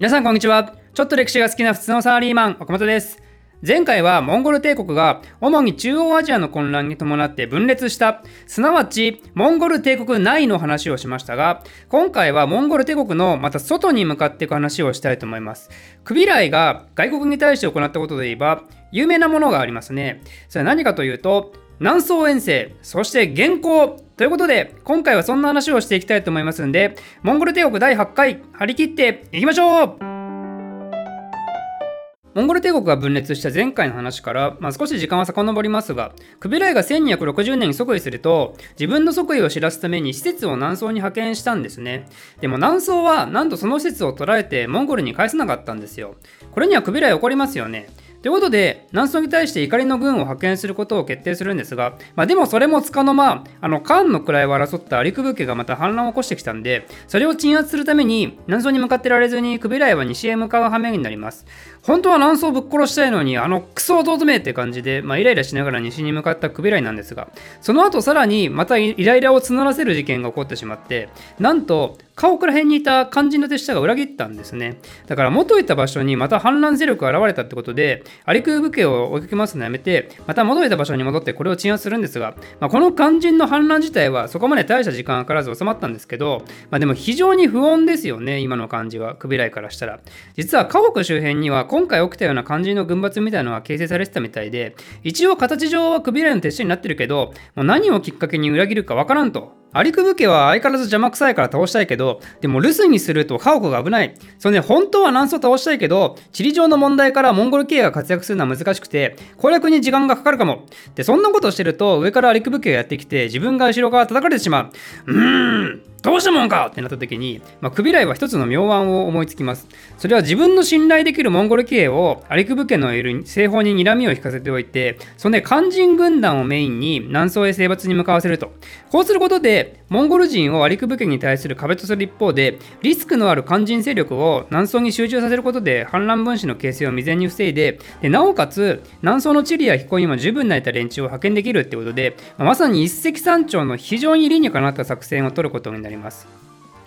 皆さんこんにちは。ちょっと歴史が好きな普通のサラリーマン、岡本です。前回はモンゴル帝国が主に中央アジアの混乱に伴って分裂した、すなわちモンゴル帝国内の話をしましたが、今回はモンゴル帝国のまた外に向かっていく話をしたいと思います。クビライが外国に対して行ったことで言えば、有名なものがありますね。それは何かというと、南宋遠征、そして元寇ということで、今回はそんな話をしていきたいと思いますんで、モンゴル帝国第8回、張り切っていきましょうモンゴル帝国が分裂した前回の話から、まあ、少し時間は遡りますが、クビライが1260年に即位すると、自分の即位を知らすために施設を南宋に派遣したんですね。でも南宋は、なんとその施設を捉えてモンゴルに返さなかったんですよ。これにはクビライ怒りますよね。ということで、南宋に対して怒りの軍を派遣することを決定するんですが、まあ、でもそれもつかの間、あの、カーンの位を争ったアリクブ家がまた反乱を起こしてきたんで、それを鎮圧するために、南宋に向かってられずに、クビライは西へ向かう羽目になります。本当は南宋をぶっ殺したいのに、あの、クソ弟めって感じで、まあ、イライラしながら西に向かったクビライなんですが、その後さらにまたイライラを募らせる事件が起こってしまって、なんと、家屋ら辺にいた肝心の手下が裏切ったんですね。だから元いた場所にまた反乱勢力が現れたってことで、アリク武家を追いかけますのやめて、また元いた場所に戻ってこれを鎮圧するんですが、まあ、この肝心の反乱自体はそこまで大した時間かからず収まったんですけど、まあ、でも非常に不穏ですよね、今の感じは、クビライからしたら。実は家屋周辺には今回起きたような肝心の軍閥みたいなのが形成されてたみたいで、一応形上はクビライの手下になってるけど、もう何をきっかけに裏切るかわからんと。アリクブ家は相変わらず邪魔くさいから倒したいけど、でも留守にすると家屋が危ない。それね、本当は何層倒したいけど、地理上の問題からモンゴル系が活躍するのは難しくて、攻略に時間がかかるかも。で、そんなことしてると、上からアリクブ家がやってきて、自分が後ろから叩かれてしまう。うーん。どうしたもんかってなった時に、まあ、クビライは一つの妙案を思いつきます。それは自分の信頼できるモンゴル騎兵をアリクブ家のいる西方に睨みを引かせておいて、そのね、肝心軍団をメインに南宋へ征伐に向かわせると。こうすることで、モンゴル人をアリクブ家に対する壁とする一方で、リスクのある肝心勢力を南宋に集中させることで反乱分子の形成を未然に防いで、でなおかつ、南宋の地理や飛行にも十分なれた連中を派遣できるってことで、まあ、まさに一石三鳥の非常に理にかなった作戦を取ることになります。ります。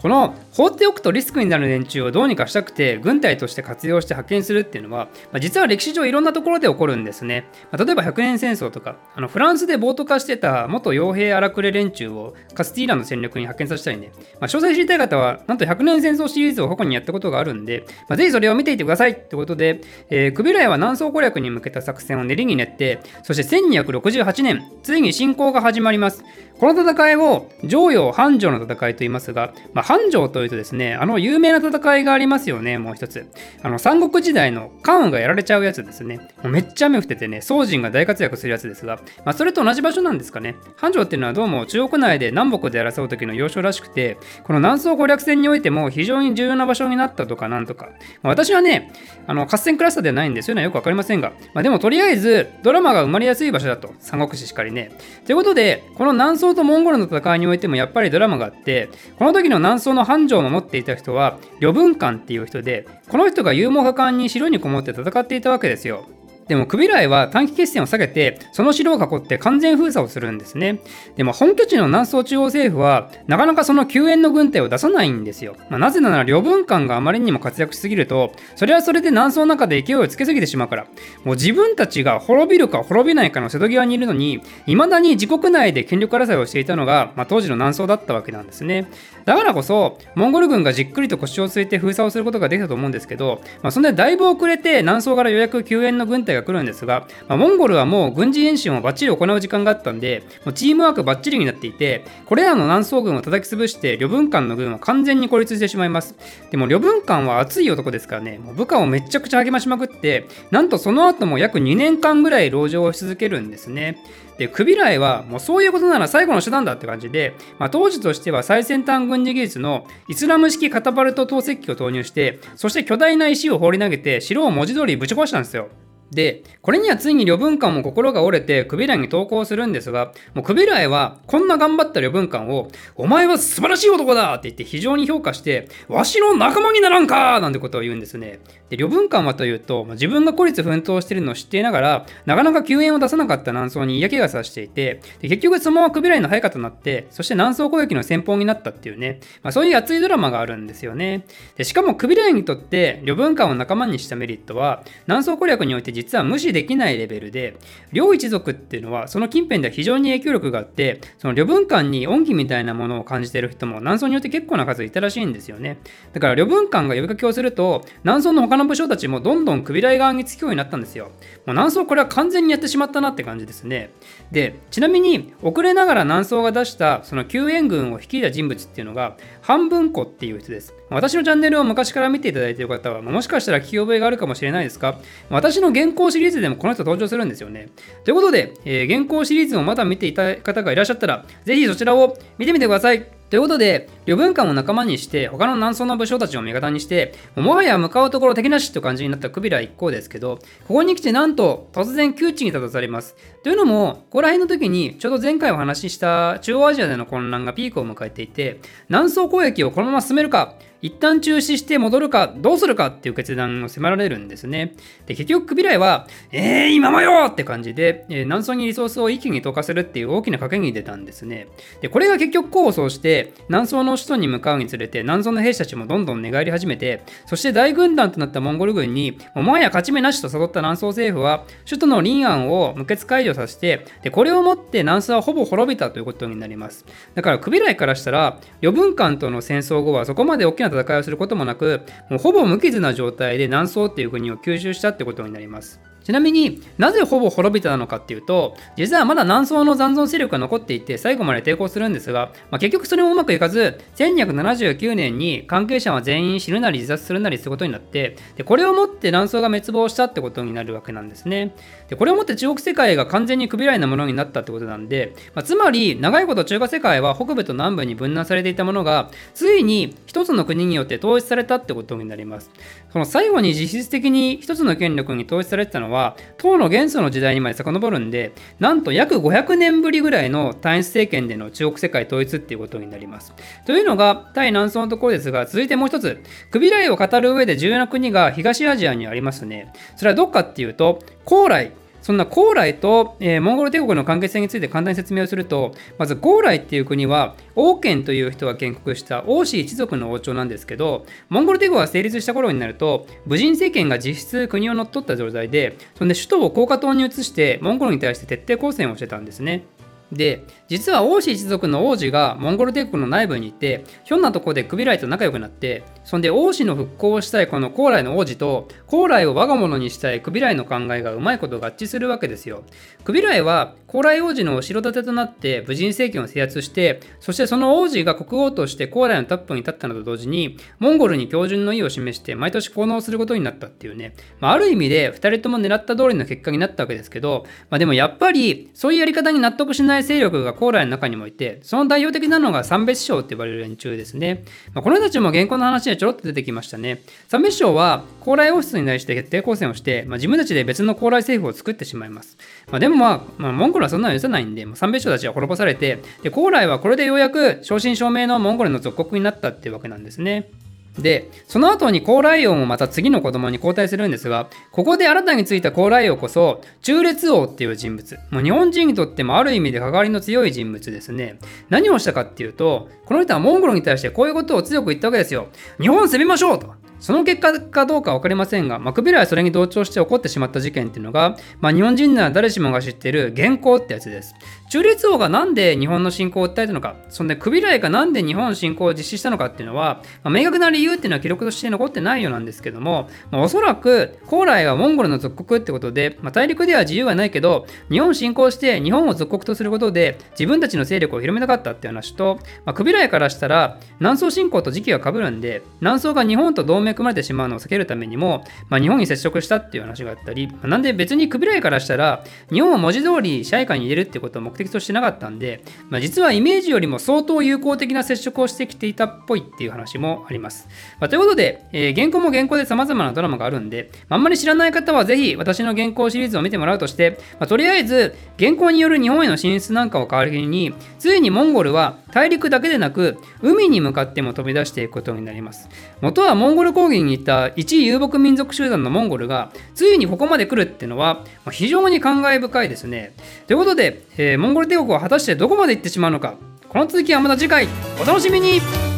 この放っておくとリスクになる連中をどうにかしたくて軍隊として活用して派遣するっていうのは、まあ、実は歴史上いろんなところで起こるんですね。まあ、例えば百年戦争とかあのフランスで暴徒化してた元傭兵荒くれ連中をカスティーラの戦力に派遣させたりね、まあ、詳細知りたい方はなんと百年戦争シリーズを過去にやったことがあるんで、まあ、ぜひそれを見ていてくださいってことで、えー、クビライは南宋攻略に向けた作戦を練りに練ってそして1268年ついに侵攻が始まりますこの戦いを常陽繁盛の戦いと言いますが、まあ、繁盛というとですね、あの有名な戦いがありますよね、もう一つ。あの三国時代の関羽がやられちゃうやつですね。もうめっちゃ雨降っててね、宋人が大活躍するやつですが、まあ、それと同じ場所なんですかね。繁盛っていうのはどうも中国内で南北で争う時の要所らしくて、この南宋攻略戦においても非常に重要な場所になったとかなんとか。まあ、私はね、あの合戦クラスターではないんで、そういうのはよくわかりませんが、まあ、でもとりあえずドラマが生まれやすい場所だと、三国志しかりね。ということで、この南宋とモンゴルの戦いにおいてもやっぱりドラマがあって、この時の南想の繁盛を持っていた人は、旅文官っていう人で、この人が勇猛果敢に城にこもって戦っていたわけですよ。でもクビライは短期決戦を下げて、その城を囲って完全封鎖をするんですね。でも本拠地の南宋中央政府は、なかなかその救援の軍隊を出さないんですよ。まあ、なぜなら両文官があまりにも活躍しすぎると、それはそれで南宋の中で勢いをつけすぎてしまうから、もう自分たちが滅びるか滅びないかの瀬戸際にいるのに、未だに自国内で権力争いをしていたのが、まあ、当時の南宋だったわけなんですね。だからこそ、モンゴル軍がじっくりと腰を据えて封鎖をすることができたと思うんですけど、まあ、そんでだいぶ遅れて南宋からようやく救援の軍隊が来るんですが、まあ、モンゴルはもう軍事演習をバッチリ行う時間があったんで、もうチームワークバッチリになっていて、これらの南宋軍を叩き潰して、旅文館の軍は完全に孤立してしまいます。でも、旅文館は熱い男ですからね、もう部下をめちゃくちゃ励ましまくって、なんとその後も約2年間ぐらい籠城をし続けるんですね。で、クビライはもうそういうことなら最後の手段だって感じで、まあ、当時としては最先端軍事技術のイスラム式カタパルト投石機を投入して、そして巨大な石を放り投げて城を文字通りぶち壊したんですよ。で、これにはついに呂文館も心が折れて、クビライに投稿するんですが、もうクビライは、こんな頑張った呂文館を、お前は素晴らしい男だって言って非常に評価して、わしの仲間にならんかなんてことを言うんですね。で、呂文館はというと、自分が孤立奮闘してるのを知っていながら、なかなか救援を出さなかった南宋に嫌気がさしていて、で結局そのままクビライの配下となって、そして南宋攻撃の先鋒になったっていうね、まあ、そういう熱いドラマがあるんですよね。でしかもクビライにとって、呂文館を仲間にしたメリットは、南宋攻略において実は無視できないレベルで、両一族っていうのは、その近辺では非常に影響力があって、その両文館に恩義みたいなものを感じてる人も南宋によって結構な数いたらしいんですよね。だから両文館が呼びかけをすると、南宋の他の武将たちもどんどん首来側につくようになったんですよ。もう南宋これは完全にやってしまったなって感じですね。で、ちなみに遅れながら南宋が出したその救援軍を率いた人物っていうのが、半分子っていう人です。私のチャンネルを昔から見ていただいている方は、もしかしたら聞き覚えがあるかもしれないですが、私の原稿シリーズでもこの人登場するんですよね。ということで、えー、原稿シリーズをまだ見ていた方がいらっしゃったら、ぜひそちらを見てみてください。ということで、両文館を仲間にして、他の南宋の武将たちを味方にして、もはや向かうところ敵なしって感じになったクビラ一行ですけど、ここに来てなんと突然窮地に立たされます。というのも、ここら辺の時に、ちょうど前回お話しした中央アジアでの混乱がピークを迎えていて、南宋攻撃をこのまま進めるか、一旦中止して戻るかどうするかっていう決断を迫られるんですね。で、結局、クビライは、えー、今もよって感じで、えー、南宋にリソースを一気に投下するっていう大きな賭けに出たんですね。で、これが結局功を奏して、南宋の首都に向かうにつれて、南宋の兵士たちもどんどん寝返り始めて、そして大軍団となったモンゴル軍に、もはや勝ち目なしと悟った南宋政府は、首都の臨安を無血解除させて、で、これをもって南宋はほぼ滅びたということになります。だから、クビライからしたら、余分間との戦争後はそこまで大きな戦いをすることもなく、もうほぼ無傷な状態で南宋っていう国を吸収したってことになります。ちなみになぜほぼ滅びたのかっていうと実はまだ南宋の残存勢力が残っていて最後まで抵抗するんですが、まあ、結局それもうまくいかず1279年に関係者は全員死ぬなり自殺するなりすることになってでこれをもって南宋が滅亡したってことになるわけなんですね。でこれをもって中国世界が完全に首らいなものになったってことなんで、まあ、つまり長いこと中華世界は北部と南部に分断されていたものがついに一つの国によって統一されたってことになります。その最後に実質的に一つの権力に統一されてたのはは唐の元祖の時代にまで遡るんでなんと約500年ぶりぐらいの単一政権での中国世界統一っていうことになります。というのが対南宋のところですが続いてもう一つクビライを語る上で重要な国が東アジアにありますね。それはどっかっていうと高麗。そんな高麗と、えー、モンゴル帝国の関係性について簡単に説明をすると、まず高麗っていう国は、王権という人が建国した王氏一族の王朝なんですけど、モンゴル帝国が成立した頃になると、武人政権が実質国を乗っ取った状態で、そんで首都を高架島に移して、モンゴルに対して徹底抗戦をしてたんですね。で、実は王子一族の王子がモンゴル帝国の内部にいて、ひょんなとこでクビライと仲良くなって、そんで王子の復興をしたいこの高麗の王子と、高麗を我が物にしたいクビライの考えがうまいこと合致するわけですよ。クビライは高麗王子の後ろ盾となって武人政権を制圧して、そしてその王子が国王として高麗のトップに立ったのと同時に、モンゴルに標準の意を示して毎年効能することになったっていうね、まあ、ある意味で2人とも狙った通りの結果になったわけですけど、まあ、でもやっぱりそういうやり方に納得しない勢力が高麗の中にもいて、その代表的なのが三別省って呼ばれる連中ですね。まあ、この人たちも原稿の話でちょろっと出てきましたね。三別省は高麗王室に対して決定抗戦をして、まあ、自分たちで別の高麗政府を作ってしまいます。まあ、でもまあ、まあ、モンゴルはそんなの許さないんで、もう三別省たちは滅ぼされて、で高麗はこれでようやく正真正銘のモンゴルの属国になったっていうわけなんですね。で、その後に高麗王もまた次の子供に交代するんですが、ここで新たについた高麗王こそ、中列王っていう人物。もう日本人にとってもある意味で関わりの強い人物ですね。何をしたかっていうと、この人はモンゴルに対してこういうことを強く言ったわけですよ。日本攻めましょうと。その結果かどうか分かりませんが、まあ、クビラはそれに同調して起こってしまった事件っていうのが、まあ、日本人なら誰しもが知っている原稿ってやつです。中立王がなんで日本の侵攻を訴えたのか、そんでクビライがなんで日本侵攻を実施したのかっていうのは、まあ、明確な理由っていうのは記録として残ってないようなんですけども、まあ、おそらく高麗はモンゴルの属国ってことで、まあ、大陸では自由はないけど、日本侵攻して日本を属国とすることで自分たちの勢力を広めたかったっていう話と、まあ、クビライからしたら南宋侵攻と時期が被るんで、南宋が日本と同盟め組まれてしまうのを避けるためにも、まあ、日本に接触したっていう話があったり、まあ、なんで別にクビライからしたら日本を文字通り支配下に入れるってことを目的としてなかったんで、まあ、実はイメージよりも相当有効的な接触をしてきていたっぽいっていう話もあります。まあ、ということで、えー、原稿も原稿で様々なドラマがあるんで、まあ、あんまり知らない方はぜひ私の原稿シリーズを見てもらうとして、まあ、とりあえず原稿による日本への進出なんかを代わりについにモンゴルは大陸だけでなく海に向かっても飛び出していくことになります元はモンゴル高原にいた一遊牧民族集団のモンゴルがついにここまで来るっていうのは非常に感慨深いですね。ということで、えー、モンゴル帝国は果たしてどこまで行ってしまうのか。この続きはまた次回。お楽しみに。